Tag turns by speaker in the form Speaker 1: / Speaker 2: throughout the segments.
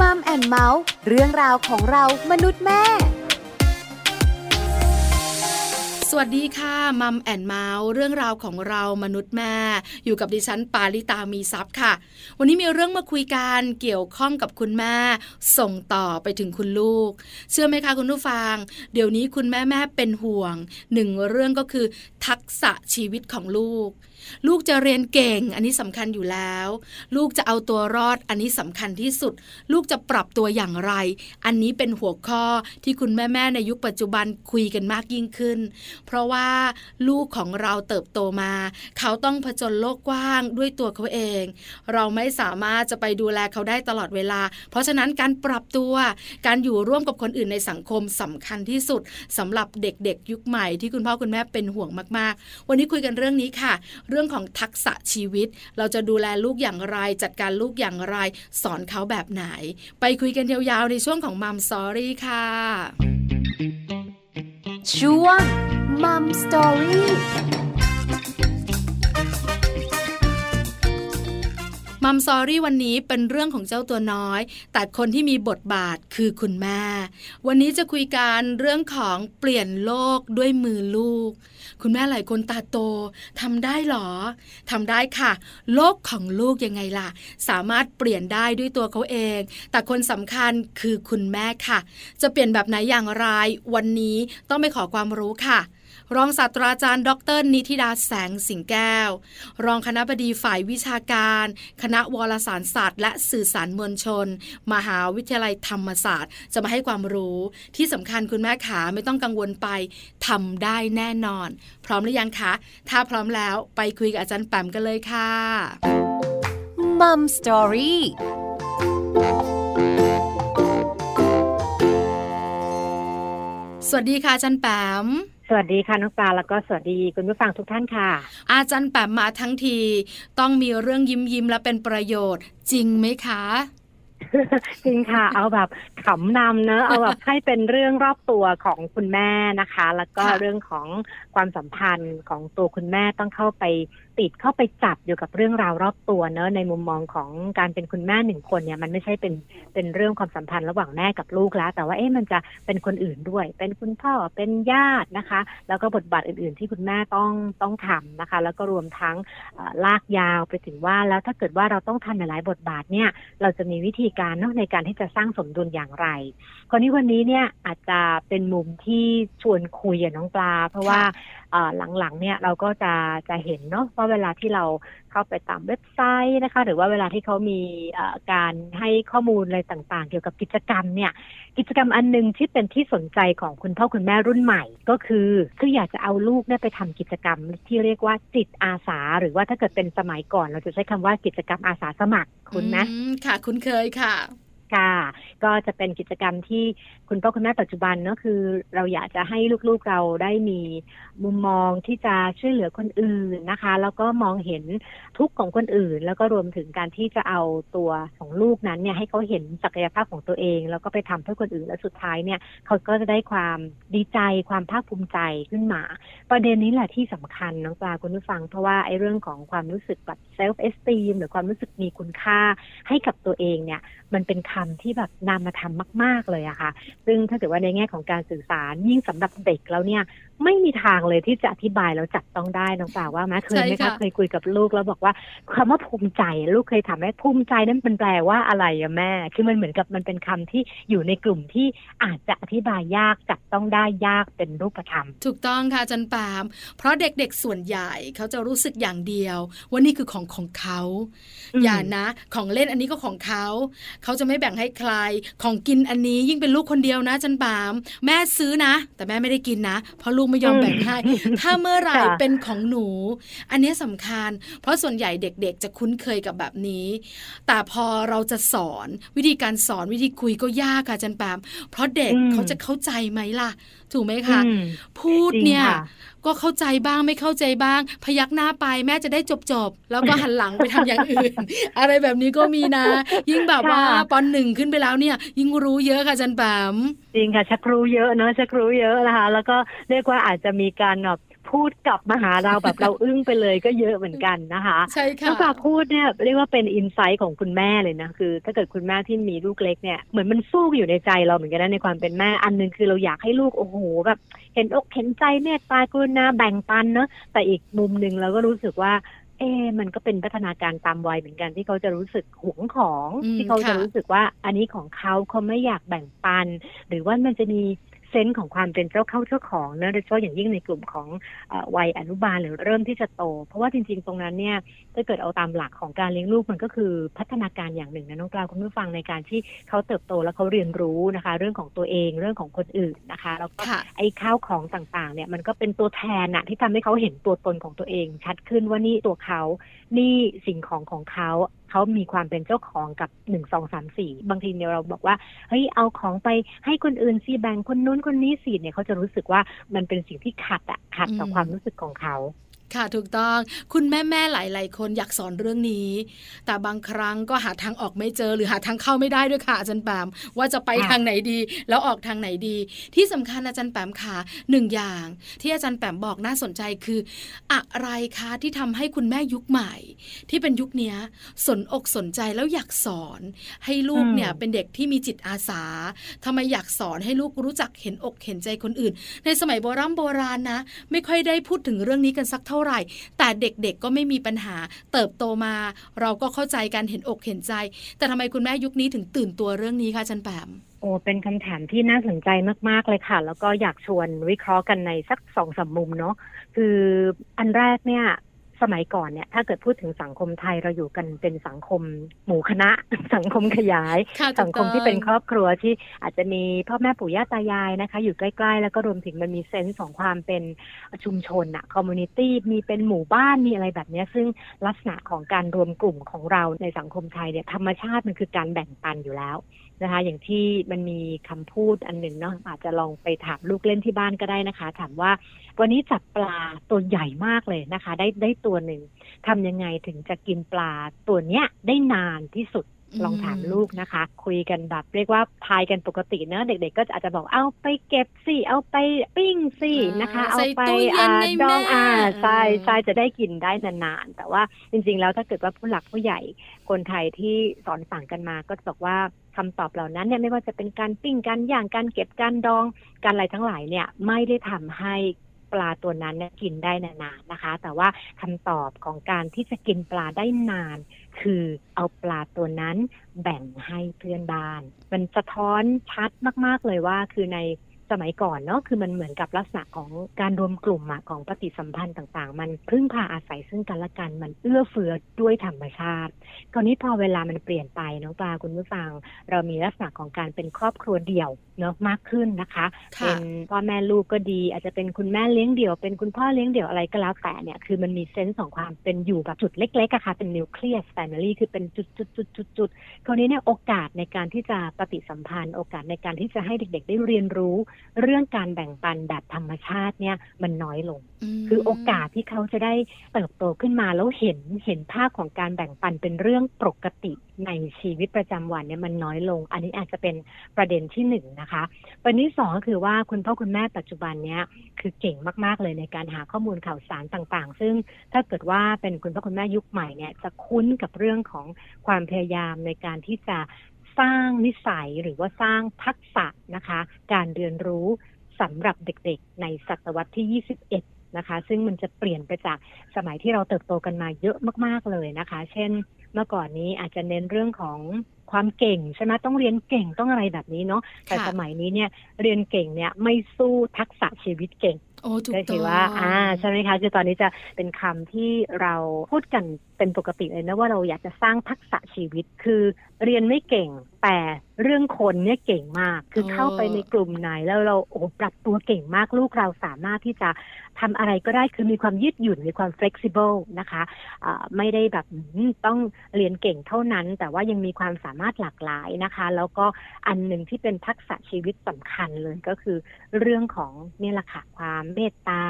Speaker 1: Mom and Mouth เรื่องราวของเรามนุษย์แม่
Speaker 2: สวัสดีค่ะ Mom and Mouth เรื่องราวของเรามนุษย์แม่ อยู่กับดิฉันปาริตามีทรัพย์ค่ะ วันนี้มีเรื่องมาคุยกันเกี่ยวข้องกับคุณแม่ ส่งต่อไปถึงคุณลูก เชื่อไหมคะคุณผู้ฟัง เดี๋ยวนี้คุณแม่แม่เป็นห่วงหนึ่งเรื่องก็คือ ทักษะชีวิตของลูกลูกจะเรียนเก่ง อันนี้สำคัญอยู่แล้ว ลูกจะเอาตัวรอด อันนี้สำคัญที่สุด ลูกจะปรับตัวอย่างไร อันนี้เป็นหัวข้อที่คุณแม่ๆในยุคปัจจุบันคุยกันมากยิ่งขึ้น เพราะว่าลูกของเราเติบโตมา เขาต้องผจญโลกกว้างด้วยตัวเขาเอง เราไม่สามารถจะไปดูแลเขาได้ตลอดเวลา เพราะฉะนั้นการปรับตัว การอยู่ร่วมกับคนอื่นในสังคมสำคัญที่สุดสำหรับเด็กๆ ยุคใหม่ที่คุณพ่อคุณแม่เป็นห่วงมากๆ วันนี้คุยกันเรื่องนี้ค่ะรื่องของทักษะชีวิต เราจะดูแลลูกอย่างไร จัดการลูกอย่างไร สอนเขาแบบไหน ไปคุยกันยาวๆในช่วงของมัมสอรี่ค่ะ
Speaker 1: ช่วงมัมสอรี่
Speaker 2: มัมซอรี่วันนี้เป็นเรื่องของเจ้าตัวน้อย แต่คนที่มีบทบาทคือคุณแม่ วันนี้จะคุยการเรื่องของเปลี่ยนโลกด้วยมือลูก คุณแม่หลายคนตาโตทำได้หรอทำได้ค่ะ โลกของลูกยังไงล่ะ สามารถเปลี่ยนได้ด้วยตัวเขาเอง แต่คนสำคัญคือคุณแม่ค่ะ จะเปลี่ยนแบบไหนอย่างไร วันนี้ต้องไปขอความรู้ค่ะ รองศาสตราจารย์ ดร นิติดาแสงสิงแก้ว รองคณะบดีฝ่ายวิชาการ คณะวารสารศาสตร์ และสื่อสารมวลชน มหาวิทยาลัยธรรมศาสตร์ จะมาให้ความรู้ที่สำคัญคุณแม่ขาไม่ต้องกังวลไปทำได้แน่นอน พร้อมหรือยังคะ ถ้าพร้อมแล้วไปคุยกับอาจารย์แปมกันเลยค่ะ
Speaker 1: มัมสตอรี่
Speaker 2: สวัสดีค่ะอาจารย์แปม
Speaker 3: สวัสดีค่ะน้องปลาแล้วก็สวัสดีคุณผู้ฟังทุกท่านค่ะ
Speaker 2: อาจารย์แปมมาทั้งที ต้องมีเรื่องยิ้มยิ้มและเป็นประโยชน์ จริงไหมคะ
Speaker 3: จริงค่ะ เอาแบบขำนำเนอะเอาแบบให้เป็นเรื่องรอบตัวของคุณแม่นะคะ แล้วก็เรื่องของความสัมพันธ์ของตัวคุณแม่ต้องเข้าไป ติดเข้าไปจับอยู่กับเรื่องราวรอบตัวเนอะในมุมมองของการเป็นคุณแม่หนึ่งคนเนี่ยมันไม่ใช่เป็นเป็นเรื่องความสัมพันธ์ระหว่างแม่กับลูกแล้ว แต่ว่าเอ๊ะมันจะเป็นคนอื่นด้วย เป็นคุณพ่อเป็นญาตินะคะ แล้วก็บทบาทอื่น ๆ ที่คุณแม่ต้องต้องทำนะคะ แล้วก็รวมทั้งลากยาวไปถึงว่าแล้วถ้าเกิดว่าเราต้องทำหลายบทบาทเนี่ยเราจะมีวิธีการเนาะในการที่จะสร้างสมดุลอย่างไรคนนี้วันนี้เนี่ยอาจจะเป็นมุมที่ชวนคุยกับน้องปลา เพราะว่าหลังๆเนี่ยเราก็จะจะเห็นเนาะว่าเวลาที่เราเข้าไปตามเว็บไซต์นะคะ หรือว่าเวลาที่เขามีการให้ข้อมูลอะไรต่างๆ เกี่ยวกับกิจกรรมเนี่ย กิจกรรมอันนึงที่เป็นที่สนใจของคุณพ่อคุณแม่รุ่นใหม่ ก็คือคืออยากจะเอาลูกเนี่ยไปทำกิจกรรมที่เรียกว่าจิตอาสา หรือว่าถ้าเกิดเป็นสมัยก่อน เราจะใช้คำว่ากิจกรรมอาสาสมัครคุณนะ
Speaker 2: ค่ะ คุณเคยค่ะ
Speaker 3: ค่ะ ก็จะเป็นกิจกรรมที่คุณพ่อคุณแม่ปัจจุบันก็คือ เราอยากจะให้ลูกๆเราได้มีมุมมองที่จะช่วยเหลือคนอื่นนะคะ แล้วก็มองเห็นทุกข์ของคนอื่น แล้วก็รวมถึงการที่จะเอาตัวของลูกนั้นเนี่ยให้เขาเห็นศักยภาพของตัวเอง แล้วก็ไปทำเพื่อคนอื่นและสุดท้ายเนี่ยเขาก็จะได้ความดีใจความภาคภูมิใจขึ้นมา ประเด็นนี้แหละที่สำคัญน้องปลาคุณผู้ฟังเพราะว่าไอ้เรื่องของความรู้สึกแบบ self-esteem หรือความรู้สึกมีคุณค่าให้กับตัวเองเนี่ยมันเป็นคำที่แบบนามธรรมมาก ๆเลยอะค่ะ ซึ่งถ้าเกิดว่าในแง่ของการสื่อสารยิ่งสำหรับเด็กแล้วเนี่ย ไม่มีทางเลยที่จะอธิบายแล้วจับต้องได้น้องสาวว่าไหมเคยไหมคะเคยคุยกับลูกแล้วบอกว่าคำว่าภูมิใจลูกเคยถามไหมภูมิใจนั้นเป็นแปลว่าอะไรอะแม่ คือมันเหมือนกับมันเป็นคำที่อยู่ในกลุ่มที่อาจจะอธิบายยากจับต้องได้ยากเป็นรูปธรรม
Speaker 2: ถูกต้องค่ะจันปาม เพราะเด็กๆส่วนใหญ่เขาจะรู้สึกอย่างเดียว ว่านี่คือของของเขาอย่านะ ของเล่นอันนี้ก็ของเขาเขาจะไม่แบ่งให้ใครของกินอันนี้ยิ่งเป็นลูกคนเดียวนะจันปาม แม่ซื้อนะ แต่แม่ไม่ได้กินนะเพราะลูกไม่ยอมแบ่งให้ ถ้าเมื่อไหร่เป็นของหนู อันนี้สำคัญ เพราะส่วนใหญ่เด็กๆ จะคุ้นเคยกับแบบนี้ แต่พอเราจะสอนวิธีการสอนวิธีคุยก็ยากค่ะจันแปมเพราะเด็กเขาจะเข้าใจไหมล่ะถูกไหมคะ พูดเนี่ยก็เข้าใจบ้างไม่เข้าใจบ้าง พยักหน้าไปแม่จะได้จบๆแล้วก็หันหลังไปทำอย่างอื่น อะไรแบบนี้ก็มีนะ ยิ่งแบบว่าปอนหนึ่งขึ้นไปแล้วเนี่ย ยิ่งรู้เยอะค่ะจันแปม
Speaker 3: จริงค่ะชักรู้เยอะเนาะชักรู้เยอะนะคะ แล้วก็เรียกว่าอาจจะมีการแบบ พูดกลับมาหาเราแบบเราอึ้งไปเลยก็เยอะเหมือนกันนะคะ
Speaker 2: ใช่ค่ะ
Speaker 3: น้องปลาพูดเนี่ยเรียกว่าเป็นอินไซต์ของคุณแม่เลยนะคือ ถ้าเกิดคุณแม่ที่มีลูกเล็กเนี่ยเหมือนมันสู้อยู่ในใจเราเหมือนกันนะในความเป็นแม่อันหนึงคือเราอยากให้ลูกโอ้โหแบบเห็นอกเห็นใจเมตตากรุณาแบ่งปันเนอะแต่อีกมุมหนึ่งเราก็รู้สึกว่าเอ๊ะมันก็เป็นพัฒนาการตามวัยเหมือนกันที่เขาจะรู้สึกหวงของ
Speaker 2: อืม
Speaker 3: ที่เขาจะ
Speaker 2: ค่ะ
Speaker 3: รู้สึกว่าอันนี้ของเขาเขาไม่อยากแบ่งปัน หรือว่ามันจะมีเซนส์ของความเป็นเจ้าเข้าเจ้าของเนอะโดยเฉพาะอย่างยิ่งในกลุ่มของเอ่อวัยอนุบาลหรือเริ่มที่จะโต เพราะว่าจริง ๆ ตรงนั้นเนี่ยถ้าเกิดเอาตามหลักของการเลี้ยงลูกมันก็คือพัฒนาการอย่างหนึ่งนะน้องปลาคุณผู้ฟังในการที่เขาเติบโตแล้วเขาเรียนรู้นะคะ เรื่องของตัวเองเรื่องของคนอื่นนะคะ แล้วก็
Speaker 2: ค่ะ
Speaker 3: ไอ้ข้าวของต่างๆ เนี่ยมันก็เป็นตัวแทนอะที่ทำให้เขาเห็นตัวตนของตัวเอง ชัดขึ้นว่านี่ตัวเขานี่สิ่งของของเขา เขามีความเป็นเจ้าของกับหนึ่งสองสามสี่บางทีเนี่ยเราบอกว่าเฮ้ยเอาของไปให้คนอื่นสิแบ่งคนนู้นคนนี้สิเนี่ยเขาจะรู้สึกว่ามันเป็นสิ่งที่ขัดอะขัดกับ
Speaker 2: อืม
Speaker 3: ความรู้สึกของเขา
Speaker 2: ค่ะถูกต้อง คุณแม่แม่ๆหลาย ๆ คนอยากสอนเรื่องนี้ แต่บางครั้งก็หาทางออกไม่เจอหรือหาทางเข้าไม่ได้ด้วยค่ะอาจารย์แปมว่าจะไป
Speaker 3: ค่ะ
Speaker 2: ทางไหนดี แล้วออกทางไหนดี ที่สำคัญอาจารย์แปมค่ะหนึ่งอย่าง ที่อาจารย์แปมบอกน่าสนใจคือ อะไรคะที่ทำให้คุณแม่ยุคใหม่ ที่เป็นยุคเนี้ยสนอกสนใจแล้วอยากสอน ให้ลูกเนี่ยเป็นเด็กที่มีจิตอาสาทำไมอยากสอนให้ลูกรู้จักเห็นอกเห็นใจคนอื่น ในสมัยโบราณโบราณนะ ไม่ค่อยได้พูดถึงเรื่องนี้กันสักเท่าไหร่ แต่เด็กๆก็ไม่มีปัญหาเติบโตมา เราก็เข้าใจกันเห็นอกเห็นใจ แต่ทำไมคุณแม่ยุคนี้ถึงตื่นตัวเรื่องนี้คะจันแปม
Speaker 3: โอ้เป็นคำถามที่น่าสนใจมาก ๆ เลยค่ะ แล้วก็อยากชวนวิเคราะห์กันในสักสองสามมุมเนาะคืออันแรกเนี่ย สมัยก่อนเนี่ยถ้าเกิดพูดถึงสังคมไทยเราอยู่กันเป็นสังคมหมู่คณะ สังคมขยาย
Speaker 2: ค่ะ
Speaker 3: สังคมที่เป็นครอบครัวที่อาจจะมีพ่อแม่ปู่ย่าตายายนะคะ อยู่ใกล้ๆ แล้วก็รวมถึงมันมีเซนส์ของความเป็นชุมชนอะคอมมูนิตี้มีเป็นหมู่บ้านมีอะไรแบบเนี้ยซึ่งลักษณะของการรวมกลุ่มของเราในสังคมไทยเนี่ยธรรมชาติมันคือการแบ่งปันอยู่แล้ว นะคะ อย่างที่มันมีคำพูดอันหนึ่งเนาะอาจจะลองไปถามลูกเล่นที่บ้านก็ได้นะคะ ถามว่าวันนี้จับปลาตัวใหญ่มากเลยนะคะ ได้ได้ตัวหนึ่งทำยังไงถึงจะกินปลาตัวเนี้ยได้นานที่สุด
Speaker 2: อืม
Speaker 3: ลองถามลูกนะคะ คุยกันแบบเรียกว่าพายกันปกติเนอะเด็ก ๆ ก็อาจจะบอกเอาไปเก็บสิเอาไปปิ้งสินะคะ เอา
Speaker 2: ใส่
Speaker 3: ไป
Speaker 2: ตู้เย็น
Speaker 3: อ่า
Speaker 2: ใน
Speaker 3: ดอง
Speaker 2: แม่
Speaker 3: อ่าใช่
Speaker 2: เออ
Speaker 3: ใช่จะได้กินได้นานๆแต่ว่าจริง ๆ แล้วถ้าเกิดว่าผู้หลักผู้ใหญ่คนไทยที่สอนสั่งกันมาก็จะบอกว่า คำตอบเหล่านั้นเนี่ยไม่ว่าจะเป็นการปิ้งการย่างการเก็บการดองการอะไรทั้งหลายเนี่ยไม่ได้ทำให้ปลาตัวนั้นเนี่ยกินได้นานๆนะคะ แต่ว่าคำตอบของการที่จะกินปลาได้นาน คือเอาปลาตัวนั้นแบ่งให้เพื่อนบ้าน มันสะท้อนชัดมากๆเลยว่าคือใน สมัยก่อนเนาะคือมันเหมือนกับลักษณะของการรวมกลุ่มอะของปฏิสัมพันธ์ต่างๆ มันพึ่งพาอาศัยซึ่งกันและกันมันเอื้อเฟื้อด้วยธรรมชาติคราวนี้พอเวลามันเปลี่ยนไปน้องปลาคุณผู้ฟัง เรามีลักษณะของการเป็นครอบครัวเดี่ยวเนาะมากขึ้นนะคะ
Speaker 2: ค่ะ
Speaker 3: เป็นพ่อแม่ลูกก็ดี อาจจะเป็นคุณแม่เลี้ยงเดี่ยว เป็นคุณพ่อเลี้ยงเดี่ยวอะไรก็แล้วแต่เนี่ยคือมันมี sense ของความเป็นอยู่แบบจุดเล็กๆอะค่ะเป็น nuclear family คือเป็นจุดจุดจุดจุดจุดคราวนี้เนี่ยโอกาสในการที่จะปฏิสัมพันธ์ โอกาสในการที่จะให้เด็ก ๆ ได้เรียนรู้เรื่องการแบ่งปันแบบธรรมชาติเนี่ยมันน้อยลง
Speaker 2: ม
Speaker 3: คือโอกาสที่เขาจะได้เติบโตขึ้นมาแล้วเห็นเห็นภาพของการแบ่งปันเป็นเรื่องปกติในชีวิตประจำวันเนี่ยมันน้อยลง อันนี้อาจจะเป็นประเด็นที่หนึ่งนะคะประเด็นที่สองก็คือว่าคุณพ่อคุณแม่ปัจจุบันเนี้ยคือเก่งมากๆเลยในการหาข้อมูลข่าวสารต่างๆ ซึ่งถ้าเกิดว่าเป็นคุณพ่อคุณแม่ยุคใหม่เนี่ยจะคุ้นกับเรื่องของความพยายามในการที่จะ สร้างนิสัยหรือว่าสร้างทักษะนะคะ การเรียนรู้สำหรับเด็กๆ ในศตวรรษที่ 21 นะคะ ซึ่งมันจะเปลี่ยนไปจากสมัยที่เราเติบโตกันมาเยอะมากๆเลยนะคะ เช่น เมื่อก่อนนี้อาจจะเน้นเรื่องของความเก่งใช่ไหมต้องเรียนเก่งต้องอะไรแบบนี้เนาะแต่
Speaker 2: ค่ะ
Speaker 3: สมัยนี้เนี่ยเรียนเก่งเนี่ยไม่สู้ทักษะชีวิตเก่ง
Speaker 2: โอ้ถูก
Speaker 3: ก็
Speaker 2: ต้
Speaker 3: คือ
Speaker 2: อง
Speaker 3: ว่า อ่าใช่ไหมคะ คือตอนนี้จะเป็นคำที่เราพูดกัน เป็นปกติเลยนะว่าเราอยากจะสร้างทักษะชีวิตคือเรียนไม่เก่งแต่เรื่องคนเนี่ยเก่งมาก คือเข้าไปในกลุ่มไหน แล้วเราโอ้ปรับตัวเก่งมากลูกเราสามารถที่จะทำอะไรก็ได้คือมีความยืดหยุ่นมีความ flexible นะคะอ่าไม่ได้แบบต้องเรียนเก่งเท่านั้น แต่ว่ายังมีความสามารถหลากหลายนะคะ แล้วก็อันหนึ่งที่เป็นทักษะชีวิตสำคัญเลยก็คือ เรื่องของเนี่ยแหละค่ะความเมตตา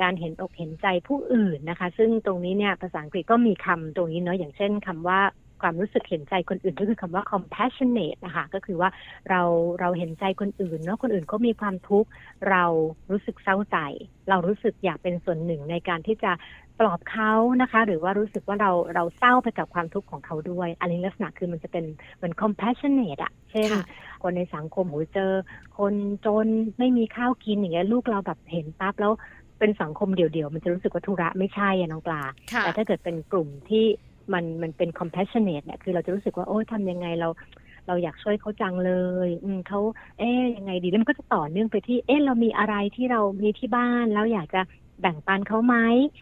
Speaker 3: การเห็นอกเห็นใจผู้อื่นนะคะ ซึ่งตรงนี้เนี่ยภาษาอังกฤษก็มีคำตรงนี้เนาะอย่างเช่นคำว่าความรู้สึกเห็นใจคนอื่นก็คือคำว่า compassionate นะคะก็คือว่าเราเราเห็นใจคนอื่นเนาะคนอื่นก็มีความทุกข์เรารู้สึกเศร้าใจ เรารู้สึกอยากเป็นส่วนหนึ่งในการที่จะปลอบเขานะคะ หรือว่ารู้สึกว่าเราเราเศร้าไปกับความทุกข์ของเขาด้วย อันนี้ลักษณะคือมันจะเป็นเหมือน compassionate อะเช่น คนในสังคมโหเจอ คนจนไม่มีข้าวกินอย่างเงี้ยลูกเราแบบเห็นปั๊บแล้ว เป็นสังคมเดี่ยวๆ มันจะรู้สึกว่าธุระไม่ใช่อะน้องปลาแต่ถ้าเกิดเป็นกลุ่มที่มันมันเป็น compassionate เนี่ยคือเราจะรู้สึกว่าโอ้ทำยังไงเรา เราอยากช่วยเขาจังเลย อืมเขาเอ๊ยยังไงดีแล้วมันก็จะต่อเนื่องไปที่ เอ๊ะเรามีอะไรที่เรามีที่บ้าน แล้วอยากจะแบ่งปันเขาไหม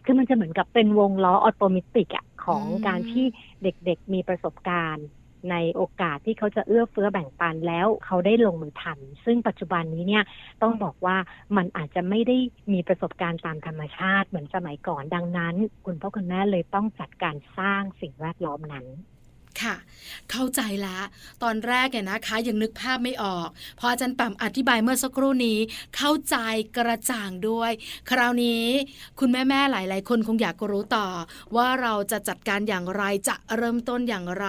Speaker 3: คือมันจะเหมือนกับเป็นวงล้อออโตมิติกอะของการที่เด็กๆมีประสบการณ์ ในโอกาสที่เขาจะเอื้อเฟื้อแบ่งปันแล้วเขาได้ลงมือทำซึ่งปัจจุบันนี้เนี่ยต้องบอกว่ามันอาจจะไม่ได้มีประสบการณ์ตามธรรมชาติเหมือนสมัยก่อนดังนั้น คุณพ่อคุณแม่เลยต้องจัดการสร้างสิ่งแวดล้อมนั้น
Speaker 2: ค่ะ เข้าใจละตอนแรกเนี่ยนะคะ ยังนึกภาพไม่ออก พออาจารย์ปั๊มอธิบายเมื่อสักครู่นี้ เข้าใจกระจ่างด้วย คราวนี้คุณแม่ๆหลาย ๆ คนคงอยากรู้ต่อ ว่าเราจะจัดการอย่างไรจะเริ่มต้นอย่างไร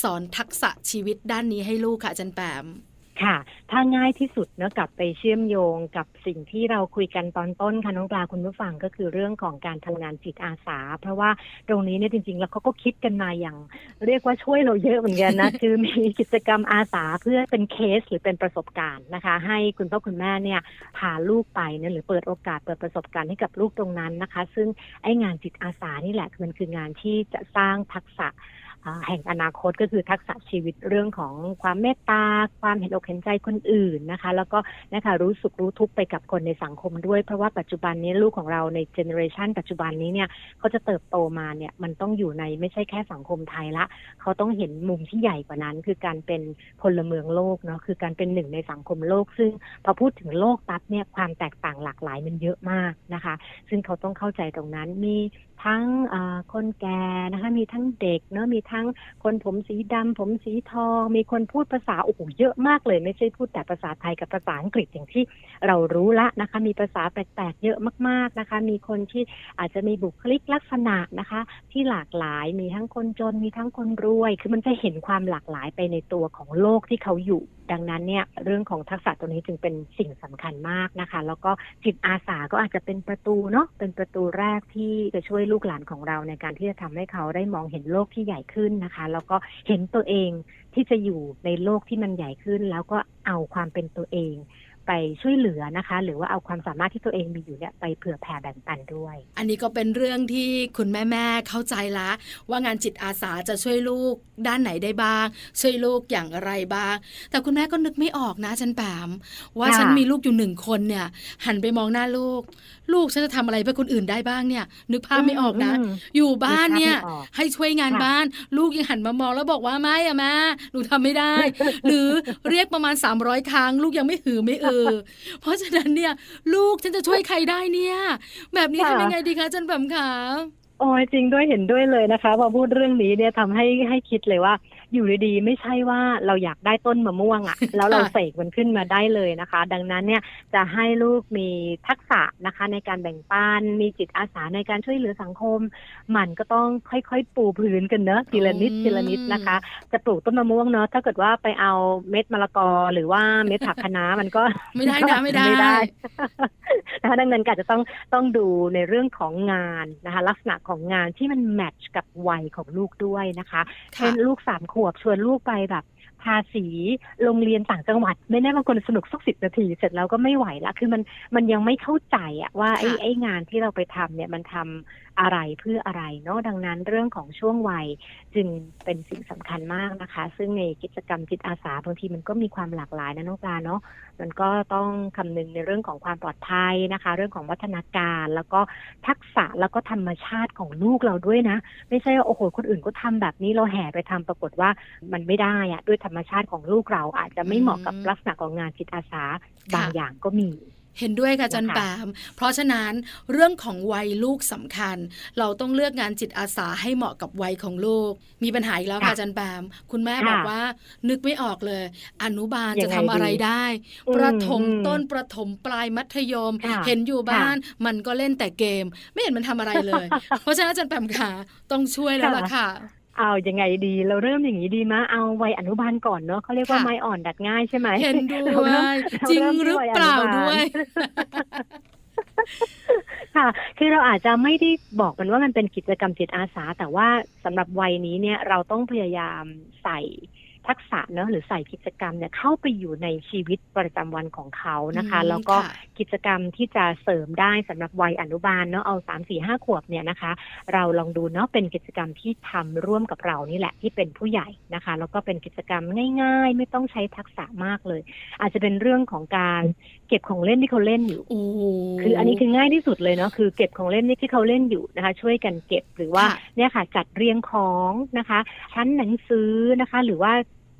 Speaker 2: สอนทักษะชีวิตด้านนี้ให้ลูกค่ะอาจารย์แปม
Speaker 3: ค่ะ ถ้าง่ายที่สุดเนะกลับไปเชื่อมโยงกับสิ่งที่เราคุยกันตอนต้นค่ะน้องปลาคุณผู้ฟังก็คือเรื่องของการทำงานจิตอาสา เพราะว่าตรงนี้เนี่ยจริง ๆ แล้วเขาก็คิดกันมาอย่าง เรียกว่าช่วยเราเยอะเหมือนกันนะ คือมีกิจกรรมอาสาเพื่อเป็นเคสหรือเป็นประสบการณ์นะคะ ให้คุณพ่อคุณแม่เนี่ยพาลูกไปเนี่ยหรือเปิดโอกาสเปิดประสบการณ์ให้กับลูกตรงนั้นนะคะ ซึ่งไอ้งานจิตอาสานี่แหละมันคืองานที่จะสร้างทักษะ แห่งอนาคตก็คือทักษะชีวิตเรื่องของความเมตตา ความเห็นอกเห็นใจคนอื่นนะคะ แล้วก็นะคะรู้สุขรู้ทุกข์ไปกับคนในสังคมด้วย เพราะว่าปัจจุบันนี้ลูกของเราใน generation ปัจจุบันนี้เนี่ยเขาจะเติบโตมาเนี่ยมันต้องอยู่ในไม่ใช่แค่สังคมไทยละ เขาต้องเห็นมุมที่ใหญ่กว่านั้น คือการเป็นพลเมืองโลกเนาะคือการเป็นหนึ่งในสังคมโลก ซึ่งพอพูดถึงโลกตัดเนี่ยความแตกต่างหลากหลายมันเยอะมากนะคะ ซึ่งเขาต้องเข้าใจตรงนั้นมีทั้งคนแก่นะคะมีทั้งเด็กเนาะมีทั้งคนผมสีดำผมสีทอง มีคนพูดภาษาโอ้โหเยอะมากเลย ไม่ใช่พูดแต่ภาษาไทยกับภาษาอังกฤษอย่างที่เรารู้ละนะคะ มีภาษาแปลกๆเยอะมากๆนะคะ มีคนที่อาจจะมีบุคลิกลักษณะนะคะ ที่หลากหลายมีทั้งคนจนมีทั้งคนรวย คือมันจะเห็นความหลากหลายไปในตัวของโลกที่เขาอยู่ดังนั้นเนี่ยเรื่องของทักษะตัวนี้จึงเป็นสิ่งสำคัญมากนะคะ แล้วก็จิตอาสาก็อาจจะเป็นประตูเนาะเป็นประตูแรกที่จะช่วยลูกหลานของเราในการที่จะทำให้เขาได้มองเห็นโลกที่ใหญ่ขึ้นนะคะ แล้วก็เห็นตัวเองที่จะอยู่ในโลกที่มันใหญ่ขึ้น แล้วก็เอาความเป็นตัวเอง ไปช่วยเหลือนะคะ หรือว่าเอาความสามารถที่ตัวเองมีอยู่เนี่ยไปเผื่อแผ่แบ่งปันด้วย
Speaker 2: อันนี้ก็เป็นเรื่องที่คุณแม่แม่เข้าใจละ ว่างานจิตอาสาจะช่วยลูกด้านไหนได้บ้าง ช่วยลูกอย่างไรบ้าง แต่คุณแม่ก็นึกไม่ออกนะฉันแปมว่าฉันมีลูกอยู่หนึ่งคนเนี่ย หันไปมองหน้าลูก ลูกฉันจะทำอะไรเพื่อคนอื่นได้บ้างเนี่ย นึกภาพไม่ออกนะ อยู่บ้านเนี่ยให้ช่วยงานบ้าน ลูกยังหันมามองแล้วบอกว่าไม่อะแม่หนูทำไม่ได้ หรือเรียกประมาณ 300 ครั้ง ลูกยังไม่หือไม่เออเพราะฉะนั้นเนี่ย ลูกฉันจะช่วยใครได้เนี่ย แบบนี้ทำยังไงดีคะจันแบบขา
Speaker 3: โอ้ยจริงด้วยเห็นด้วยเลยนะคะพอพูดเรื่องนี้เนี่ยทำให้ให้คิดเลยว่า อยู่ดีๆไม่ใช่ว่าเราอยากได้ต้นมะม่วงอะ่ะ แล้วเราเสกมันขึ้นมาได้เลยนะคะ ดังนั้นเนี่ยจะให้ลูกมีทักษะนะคะ ในการแบ่งปันมีจิตอาสาในการช่วยเหลือสังคม มันก็ต้องค่อยๆ ปูพื้นกันเนอะทีละนิดทีละนิดนะคะ จะปลูกต้นมะม่วงเนอะถ้าเกิดว่าไปเอาเม็ดมะละกอหรือว่าเม็ดผักคะน้ามันก็
Speaker 2: ไม่ได้นะไม่ได้
Speaker 3: นะคะดังนั้นก็จะต้องต้องดูในเรื่องของงานนะคะ ลักษณะของงานที่มันแมทช์กับวัยของลูกด้วยนะคะเช่นลูกสามขวบชวนลูกไปแบบทาสีโรงเรียนต่างจังหวัด ไม่แน่บางคนสนุกสักสิบนาที เสร็จแล้วก็ไม่ไหวละคือมันมันยังไม่เข้าใจอะว่าไอ้ไอ้งานที่เราไปทำเนี่ยมันทำ อะไรเพื่ออะไรเนาะดังนั้นเรื่องของช่วงวัยจึงเป็นสิ่งสำคัญมากนะคะ ซึ่งในกิจกรรมจิตอาสาบางทีมันก็มีความหลากหลายนะน้องปลาเนาะมันก็ต้องคำนึงในเรื่องของความปลอดภัยนะคะ เรื่องของวัฒนาการแล้วก็ทักษะแล้วก็ธรรมชาติของลูกเราด้วยนะ ไม่ใช่ว่าโอ้โหคนอื่นก็ทำแบบนี้เราแห่ไปทำปรากฏว่ามันไม่ได้อะด้วยธรรมชาติของลูกเราอาจจะไม่เหมาะกับลักษณะของงานจิตอาสาบางอย่างก็มี
Speaker 2: เห็นด้วยค่ะจันปามเพราะฉะนั้นเรื่องของวัยลูกสำคัญ เราต้องเลือกงานจิตอาสาให้เหมาะกับวัยของลูก มีปัญหาอีกแล้วค่ะจันปามคุณแม่บอกว่านึกไม่ออกเลย อนุบาลจะทำอะไรได้ ประถมต้นประถมปลายมัธยม เห็นอยู่บ้านมันก็เล่นแต่เกม ไม่เห็นมันทำอะไรเลย เพราะฉะนั้นจันแปมค่ะต้องช่วยแล้วล่ะค่ะ
Speaker 3: เอายังไงดี เราเริ่มอย่างนี้ดีมะเอาวัยอนุบาลก่อนเนาะเขาเรียกว่า
Speaker 2: ค่ะ
Speaker 3: ไม้อ่อนดัดง่ายใช่ไหม
Speaker 2: เห็นด้
Speaker 3: เรา
Speaker 2: ว
Speaker 3: เริ่ม
Speaker 2: ย
Speaker 3: เรา
Speaker 2: จริง
Speaker 3: เริ่มที่
Speaker 2: หรือ
Speaker 3: วัย
Speaker 2: เปล่า
Speaker 3: อนุบาล
Speaker 2: ด้วย
Speaker 3: ค่ะ คือเราอาจจะไม่ได้บอกมันว่ามันเป็นกิจกรรมจิตอาสา แต่ว่าสำหรับวัยนี้เนี่ยเราต้องพยายามใส่ ทักษะเนอะหรือใส่กิจกรรมเนี่ยเข้าไปอยู่ในชีวิตประจำวันของเขานะคะ
Speaker 2: อืม
Speaker 3: แล้วก็
Speaker 2: ค่ะ
Speaker 3: กิจกรรมที่จะเสริมได้สำหรับวัยอนุบาลเนาะเอาสามสี่ห้าขวบเนี่ยนะคะ เราลองดูเนาะเป็นกิจกรรมที่ทำร่วมกับเรานี่แหละที่เป็นผู้ใหญ่นะคะ แล้วก็เป็นกิจกรรมง่าย ๆ ไม่ต้องใช้ทักษะมากเลย อาจจะเป็นเรื่องของการเก็บของเล่นที่เขาเล่นอยู่
Speaker 2: โอ้โห
Speaker 3: คืออันนี้คือง่ายที่สุดเลยเนาะคือเก็บของเล่นนี่ที่เขาเล่นอยู่นะคะ ช่วยกันเก็บหรือว่า
Speaker 2: ค่ะ
Speaker 3: เนี่ยค่ะจัดเรียงของนะคะชั้นหนังสือนะคะ หรือว่า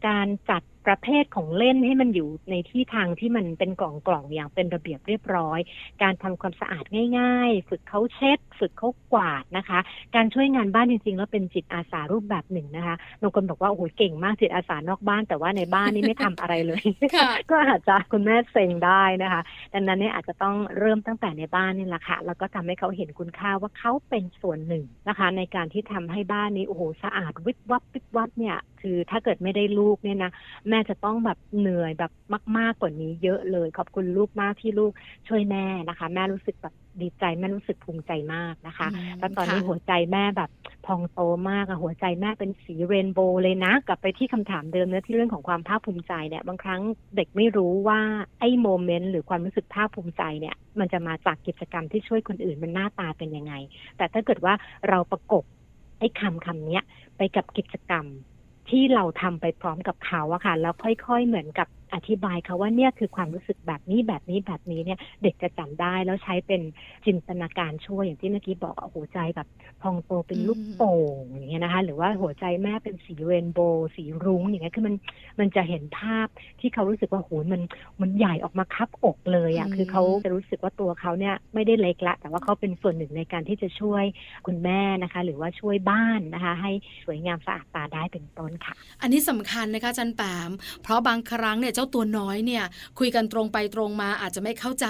Speaker 3: การจัด ประเภทของเล่นให้มันอยู่ในที่ทางที่มันเป็นกล่องกล่องๆอย่างเป็นระเบียบเรียบร้อย การทำความสะอาดง่าย ๆ ฝึกเขาเช็ด ฝึกเขากวาดนะคะ การช่วยงานบ้านจริงๆ แล้วเป็นจิตอาสารูปแบบหนึ่งนะคะบางคนบอกว่าโอ้โหเก่งมากจิตอาสานอกบ้าน แต่ว่าในบ้านนี่ไม่ทำอะไรเลย
Speaker 2: ค่ะ
Speaker 3: ก็อาจจะคุณแม่เซ็งได้นะคะ ดังนั้นเนี่ยอาจจะต้องเริ่มตั้งแต่ในบ้านนี่แหละค่ะแล้วก็ทำให้เขาเห็นคุณค่าว่าเขาเป็นส่วนหนึ่งนะคะ ในการที่ทำให้บ้านนี้โอ้โหสะอาดวิบวับวิบวับเนี่ย คือถ้าเกิดไม่ได้ลูกเนี่ยนะแม่จะต้องแบบเหนื่อยแบบมาก ๆกว่านี้เยอะเลย ขอบคุณลูกมากที่ลูกช่วยแม่นะคะ แม่รู้สึกแบบดีใจแม่รู้สึกภูมิใจมากนะคะ
Speaker 2: อืม
Speaker 3: แล้วตอนนี้
Speaker 2: ค่ะ
Speaker 3: หัวใจแม่แบบพองโตมากอะหัวใจแม่เป็นสีเรนโบว์เลยนะ กลับไปที่คำถามเดิมเนื้อะที่เรื่องของความภาคภูมิใจเนี่ย บางครั้งเด็กไม่รู้ว่าไอ้โมเมนต์หรือความรู้สึกภาคภูมิใจเนี่ย มันจะมาจากกิจกรรมที่ช่วยคนอื่นมันหน้าตาเป็นยังไง แต่ถ้าเกิดว่าเราประกบไอ้คำคำเนี้ยไปกับกิจกรรม ที่เราทำไปพร้อมกับเขาอะค่ะ แล้วค่อยๆเหมือนกับอธิบายเขาว่าเนี่ยคือความรู้สึกแบบนี้แบบนี้แบบนี้เนี่ยเด็กจะจำได้แล้วใช้เป็นจินตนาการช่วยอย่างที่เมื่อกี้บอกอะหัวใจแบบพองโตเป็นลูกโป่งอย่างเงี้ยนะคะหรือว่าหัวใจแม่เป็นสีเรนโบว์สีรุ้งอย่างเงี้ยคือมันมันจะเห็นภาพที่เขารู้สึกว่าโหมันมันใหญ่ออกมาคับอกเลยอะ
Speaker 2: อืม
Speaker 3: คือเขาจะรู้สึกว่าตัวเขาเนี่ยไม่ได้เล็กละ แต่ว่าเขาเป็นส่วนหนึ่งในการที่จะช่วยคุณแม่นะคะ หรือว่าช่วยบ้านนะคะ ให้สวยงามสะอาดตาได้เป็นต้นค่ะ
Speaker 2: อันนี้สำคัญนะคะอาจันแปมเพราะบางครั้งเนี่ยเจ้าตัวน้อยเนี่ยคุยกันตรงไปตรงมาอาจจะไม่เข้าใจ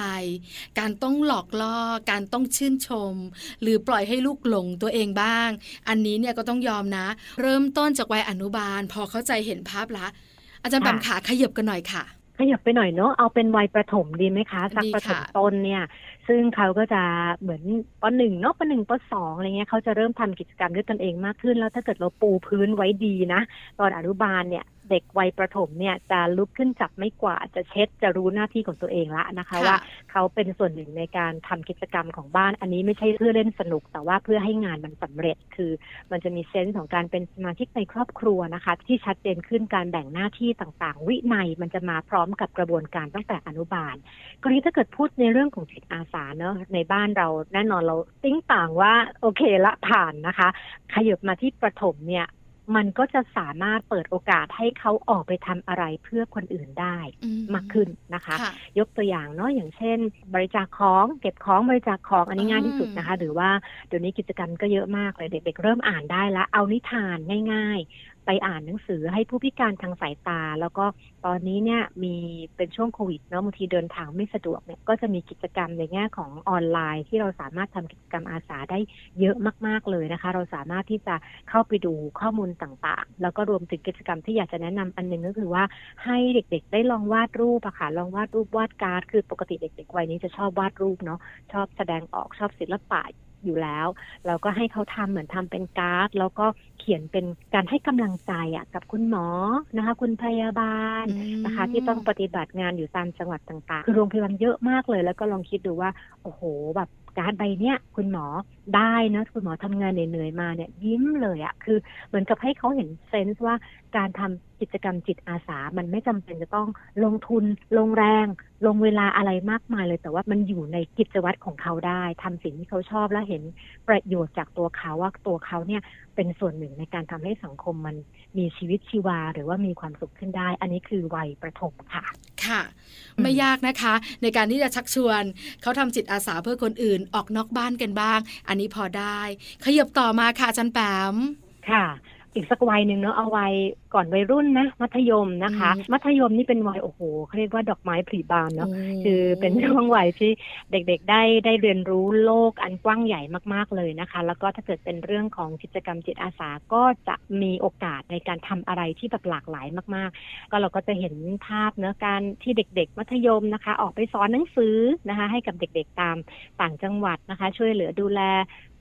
Speaker 2: การต้องหลอกล่อการต้องชื่นชม หรือปล่อยให้ลูกหลงตัวเองบ้าง อันนี้เนี่ยก็ต้องยอมนะ เริ่มต้นจากวัยอนุบาล พอเข้าใจเห็นภาพละ อาจารย์แปมขาขยับกันหน่อยค่ะ
Speaker 3: ขยับไปหน่อยเนาะเอาเป็นวัยประถมดีไหมคะสัก
Speaker 2: ดี
Speaker 3: ประถม
Speaker 2: ค่ะ
Speaker 3: ต้นเนี่ย ซึ่งเขาก็จะเหมือนปหนึ่งเนาะปหนึ่งปสองอะไรเงี้ยเขาจะเริ่มทำกิจกรรมด้วยตนเองมากขึ้น แล้วถ้าเกิดเราปูพื้นไว้ดีนะ ตอนอนุบาลเนี่ย เด็กวัยประถมเนี่ยจะลุกขึ้นจับไม่กวาดจะเช็ดจะรู้หน้าที่ของตัวเองละนะคะ ว่าเขาเป็นส่วนหนึ่งในการทำกิจกรรมของบ้าน อันนี้ไม่ใช่เพื่อเล่นสนุก แต่ว่าเพื่อให้งานมันสำเร็จคือ มันจะมีเซนส์ของการเป็นสมาชิกในครอบครัวนะคะ ที่ชัดเจนขึ้นการแบ่งหน้าที่ต่างๆ วินัยมันจะมาพร้อมกับกระบวนการตั้งแต่อนุบาลกรณีถ้าเกิดพูดในเรื่องของจิตอาสาเนอะในบ้านเราแน่นอนเราติ้งต่างว่าโอเคละผ่านนะคะ ขยับมาที่ประถมเนี่ย มันก็จะสามารถเปิดโอกาสให้เขาออกไปทำอะไรเพื่อคนอื่นได้
Speaker 2: อื
Speaker 3: มากขึ้นนะคะ
Speaker 2: ค่ะ
Speaker 3: ยกตัวอย่างเนาะอย่างเช่น บริจาคของเก็บของบริจาคของอันนี้ง่ายที่สุดนะคะ หรือว่าเดี๋ยวนี้กิจกรรมก็เยอะมากเลยเด็กๆเริ่มอ่านได้ละเอานิทานง่ายๆ ไปอ่านหนังสือให้ผู้พิการทางสายตา แล้วก็ตอนนี้เนี่ยมีเป็นช่วงโควิดเนาะบางทีเดินทางไม่สะดวกเนี่ยก็จะมีกิจกรรมในแง่ของออนไลน์ ที่เราสามารถทำกิจกรรมอาสาได้เยอะมาก ๆเลยนะคะ เราสามารถที่จะเข้าไปดูข้อมูลต่างๆ แล้วก็รวมถึงกิจกรรมที่อยากจะแนะนำอันหนึงก็คือว่าให้เด็กๆ ได้ลองวาดรูปอะค่ะลองวาดรูปวาดการ์ดคือปกติเด็กๆวัยนี้จะชอบวาดรูปเนาะชอบแสดงออกชอบศิลปะ อยู่แล้ว เราก็ให้เขาทำเหมือนทำเป็นการ์ด แล้วก็เขียนเป็นการให้กำลังใจอะกับคุณหมอนะคะ คุณพยาบาลนะคะ ที่ต้องปฏิบัติงานอยู่ตามจังหวัดต่างๆ คือโรงพยาบาลเยอะมากเลย แล้วก็ลองคิดดูว่า โอ้โหแบบการดใบเนี้ยคุณหมอได้นะคุณหมอทำงานเหนื่อยๆมาเนี่ยยิ้มเลยอะคือเหมือนกับให้เขาเห็นเซนส์ว่าการทำ กิจกรรมจิตอาสา มันไม่จำเป็นจะต้องลงทุน ลงแรง ลงเวลาอะไรมากมายเลย แต่ว่ามันอยู่ในกิจวัตรของเขาได้ทำสิ่งที่เขาชอบและเห็นประโยชน์จากตัวเขาว่าตัวเขาเนี่ยเป็นส่วนหนึ่งในการทำให้สังคมมันมีชีวิตชีวา หรือว่ามีความสุขขึ้นได้ อันนี้คือวัยประถมค่ะ
Speaker 2: ค่ะ
Speaker 3: อืม
Speaker 2: ไม่ยากนะคะ ในการที่จะชักชวน เขาทำจิตอาสาเพื่อคนอื่นออกนอกบ้านกันบ้าง อันนี้พอได้ ขยับต่อมาค่ะอาจารย์แปม
Speaker 3: ค่ะ อีกสักวัยหนึ่งเนาะเอาวัยก่อนวัยรุ่นนะมัธยมนะคะ มัธยมนี่เป็นวัยโอ้โหเขาเรียกว่าดอกไม้ผลิบานเนาะคือเป็นช่วงวัยที่เด็กๆได้ได้เรียนรู้โลกอันกว้างใหญ่มากๆเลยนะคะ แล้วก็ถ้าเกิดเป็นเรื่องของกิจกรรมจิตอาสาก็จะมีโอกาสในการทำอะไรที่แบบหลากหลายมาก ๆ ก็เราก็จะเห็นภาพเนื้อการที่เด็ก ๆ มัธยมนะคะ ออกไปสอนหนังสือนะคะ ให้กับเด็กๆตามต่างจังหวัดนะคะ ช่วยเหลือดูแล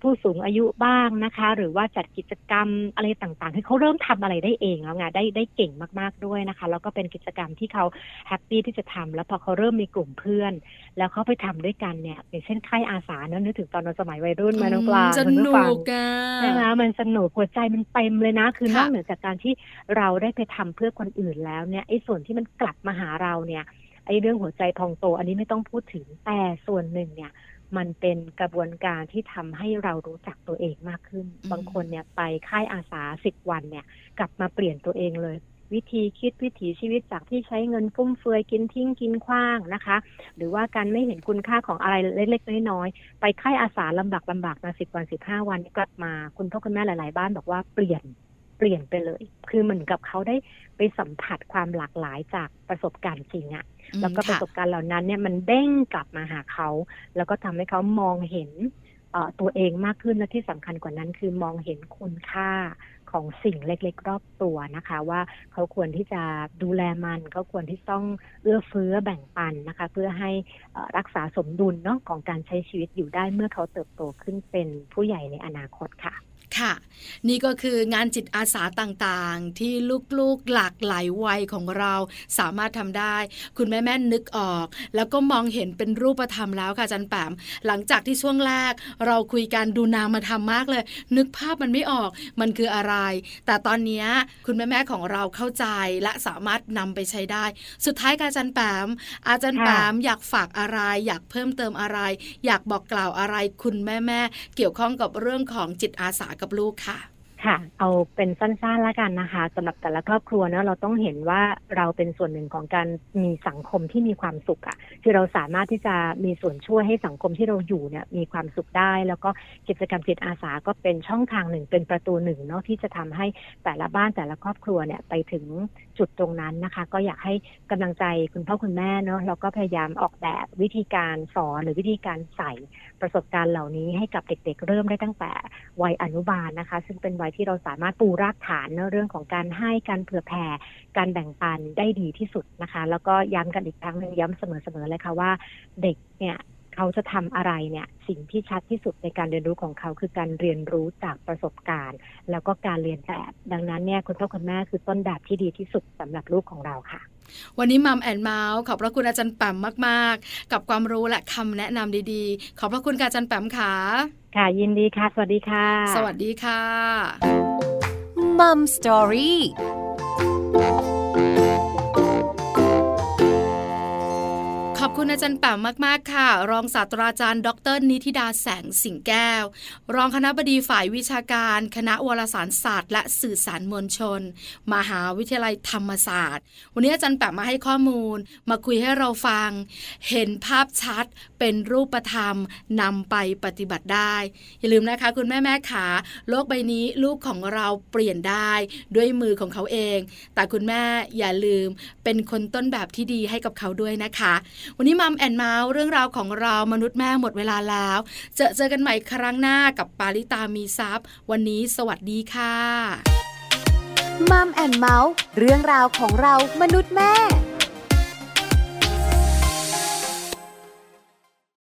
Speaker 3: ผู้สูงอายุบ้างนะคะ หรือว่าจัดกิจกรรมอะไรต่างๆให้เขาเริ่มทำอะไรได้เองแล้วไงได้ได้เก่งมากๆด้วยนะคะ แล้วก็เป็นกิจกรรมที่เขาแฮปปี้ที่จะทำแล้วพอเขาเริ่มมีกลุ่มเพื่อน แล้วเขาไปทำด้วยกันเนี่ยอย่างเช่นค่ายอาสาเนอะนึกถึงตอนเราสมัยวัยรุ่นมาน้องปลา
Speaker 2: ส
Speaker 3: คุณ
Speaker 2: นุ
Speaker 3: ผู้ฟัง
Speaker 2: กอะ
Speaker 3: ใช่ไหมมันสนุกหัวใจมันเต็มเลยนะ คือนอก
Speaker 2: ค่ะ
Speaker 3: เหนือจากการที่เราได้ไปทำเพื่อคนอื่นแล้วเนี่ยไอ้ส่วนที่มันกลับมาหาเราเนี่ยไอ้เรื่องหัวใจพองโต อันนี้ไม่ต้องพูดถึงแต่ส่วนหนึ่งเนี่ย มันเป็นกระบวนการที่ทำให้เรารู้จักตัวเองมากขึ้น บางคนเนี่ยไปค่ายอาสาสิบวันเนี่ย กลับมาเปลี่ยนตัวเองเลย วิธีคิดวิถีชีวิตจากที่ใช้เงินฟุ่มเฟือยกินทิ้งกินขว้างนะคะ หรือว่าการไม่เห็นคุณค่าของอะไรเล็กๆน้อยๆไปค่ายอาสาลำบากลำบากมาสิบวันสิบห้าวันกลับมา คุณพ่อคุณแม่หลาย ๆ บ้านบอกว่าเปลี่ยน เปลี่ยนไปเลย คือเหมือนกับเขาได้ไปสัมผัสความหลากหลายจากประสบการณ์จริงอะ
Speaker 2: อืม
Speaker 3: แล้วก็ประ
Speaker 2: ค่ะ
Speaker 3: สบการณ์เหล่านั้นเนี่ยมันเด้งกลับมาหาเขา แล้วก็ทำให้เขามองเห็นเอ่อตัวเองมากขึ้นและที่สำคัญกว่านั้น คือมองเห็นคุณค่าของสิ่งเล็กๆ รอบตัวนะคะ ว่าเขาควรที่จะดูแลมันเขาควรที่ต้องเอื้อเฟื้อแบ่งปันนะคะ เพื่อให้เอ่อรักษาสมดุลเนาะของการใช้ชีวิตอยู่ได้เมื่อเขาเติบโตขึ้นเป็นผู้ใหญ่ในอนาคตค่ะ
Speaker 2: ค่ะ นี่ก็คืองานจิตอาสาต่างๆ ที่ลูกๆหลากหลายวัยของเราสามารถทำได้ คุณแม่แม่นึกออก แล้วก็มองเห็นเป็นรูปธรรมแล้วค่ะอาจันแปมหลังจากที่ช่วงแรก เราคุยกันดูนามมาทำมากเลย นึกภาพมันไม่ออกมันคืออะไร แต่ตอนเนี้ยคุณแม่แม่ๆของเราเข้าใจและสามารถนำไปใช้ได้ สุดท้ายค่ะอาจารย์แปมอาจารย์แปมอยากฝากอะไร อยากเพิ่มเติมอะไร อยากบอกกล่าวอะไร คุณแม่แม่ๆเกี่ยวข้องกับเรื่องของจิตอาสากับลูกค่ะ
Speaker 3: ค่ะ เอาเป็นสั้นๆแล้วกันนะคะสำหรับแต่ละครอบครัวเนอะเราต้องเห็นว่าเราเป็นส่วนหนึ่งของการมีสังคมที่มีความสุขอะคือเราสามารถที่จะมีส่วนช่วยให้สังคมที่เราอยู่เนี่ยมีความสุขได้ แล้วก็กิจกรรมจิตอาสาก็เป็นช่องทางหนึ่งเป็นประตูหนึ่งเนาะที่จะทำให้แต่ละบ้านแต่ละครอบครัวเนี่ยไปถึงจุดตรงนั้นนะคะ ก็อยากให้กำลังใจคุณพ่อคุณแม่เนาะเราก็พยายามออกแบบวิธีการสอนหรือวิธีการใส่ ประสบการณ์เหล่านี้ให้กับเด็กๆ เริ่มได้ตั้งแต่วัยอนุบาลนะคะ ซึ่งเป็นวัยที่เราสามารถปูรากฐานเนเรื่องของการให้การเผื่อแผ่การแบ่งปันได้ดีที่สุดนะคะ แล้วก็ย้ำกันอีกครั้งหนึ่งย้ำเสมอๆเลยค่ะว่าเด็กเนี่ยเขาจะทำอะไรเนี่ยสิ่งที่ชัดที่สุดในการเรียนรู้ของเขาคือการเรียนรู้จากประสบการณ์ แล้วก็การเรียนแบบ ดังนั้นเนี่ยคุณพ่อคุณแม่คือต้นแบบที่ดีที่สุดสำหรับลูกของเราค่ะ
Speaker 2: วันนี้มัมแอนเมาส์ขอบพระคุณอาจารย์แปมมากๆ กับความรู้และคำแนะนำดีๆ ขอบพระคุณค่ะอาจารย์แปมค่ะ
Speaker 3: ค่ะยินดีค่ะ สวัสดีค่ะ
Speaker 2: สวัสดีค่ะ
Speaker 1: มัมสตอรี่
Speaker 2: คุณอาจารย์แปมมาก ๆ ค่ะ รองศาสตราจารย์ ดร นิติดาแสงสิงแก้ว รองคณะบดีฝ่ายวิชาการ คณะวารสารศาสตร์ และสื่อสารมวลชน มหาวิทยาลัยธรรมศาสตร์ วันนี้อาจารย์แปมมาให้ข้อมูล มาคุยให้เราฟัง เห็นภาพชัดเป็นรูปธรรมนำไปปฏิบัติได้ อย่าลืมนะคะ คุณแม่แม่ขาโลกใบนี้ลูกของเราเปลี่ยนได้ด้วยมือของเขาเอง แต่คุณแม่อย่าลืมเป็นคนต้นแบบที่ดีให้กับเขาด้วยนะคะ วันนี้มัมแอนเมาส์เรื่องราวของเรามนุษย์แม่หมดเวลาแล้ว เจอเจอกันใหม่ครั้งหน้ากับปาริตามีซัพ์วันนี้สวัสดีค่ะ
Speaker 1: มัมแอนเมาส์เรื่องราวของเรามนุษย์แม่